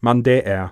men det er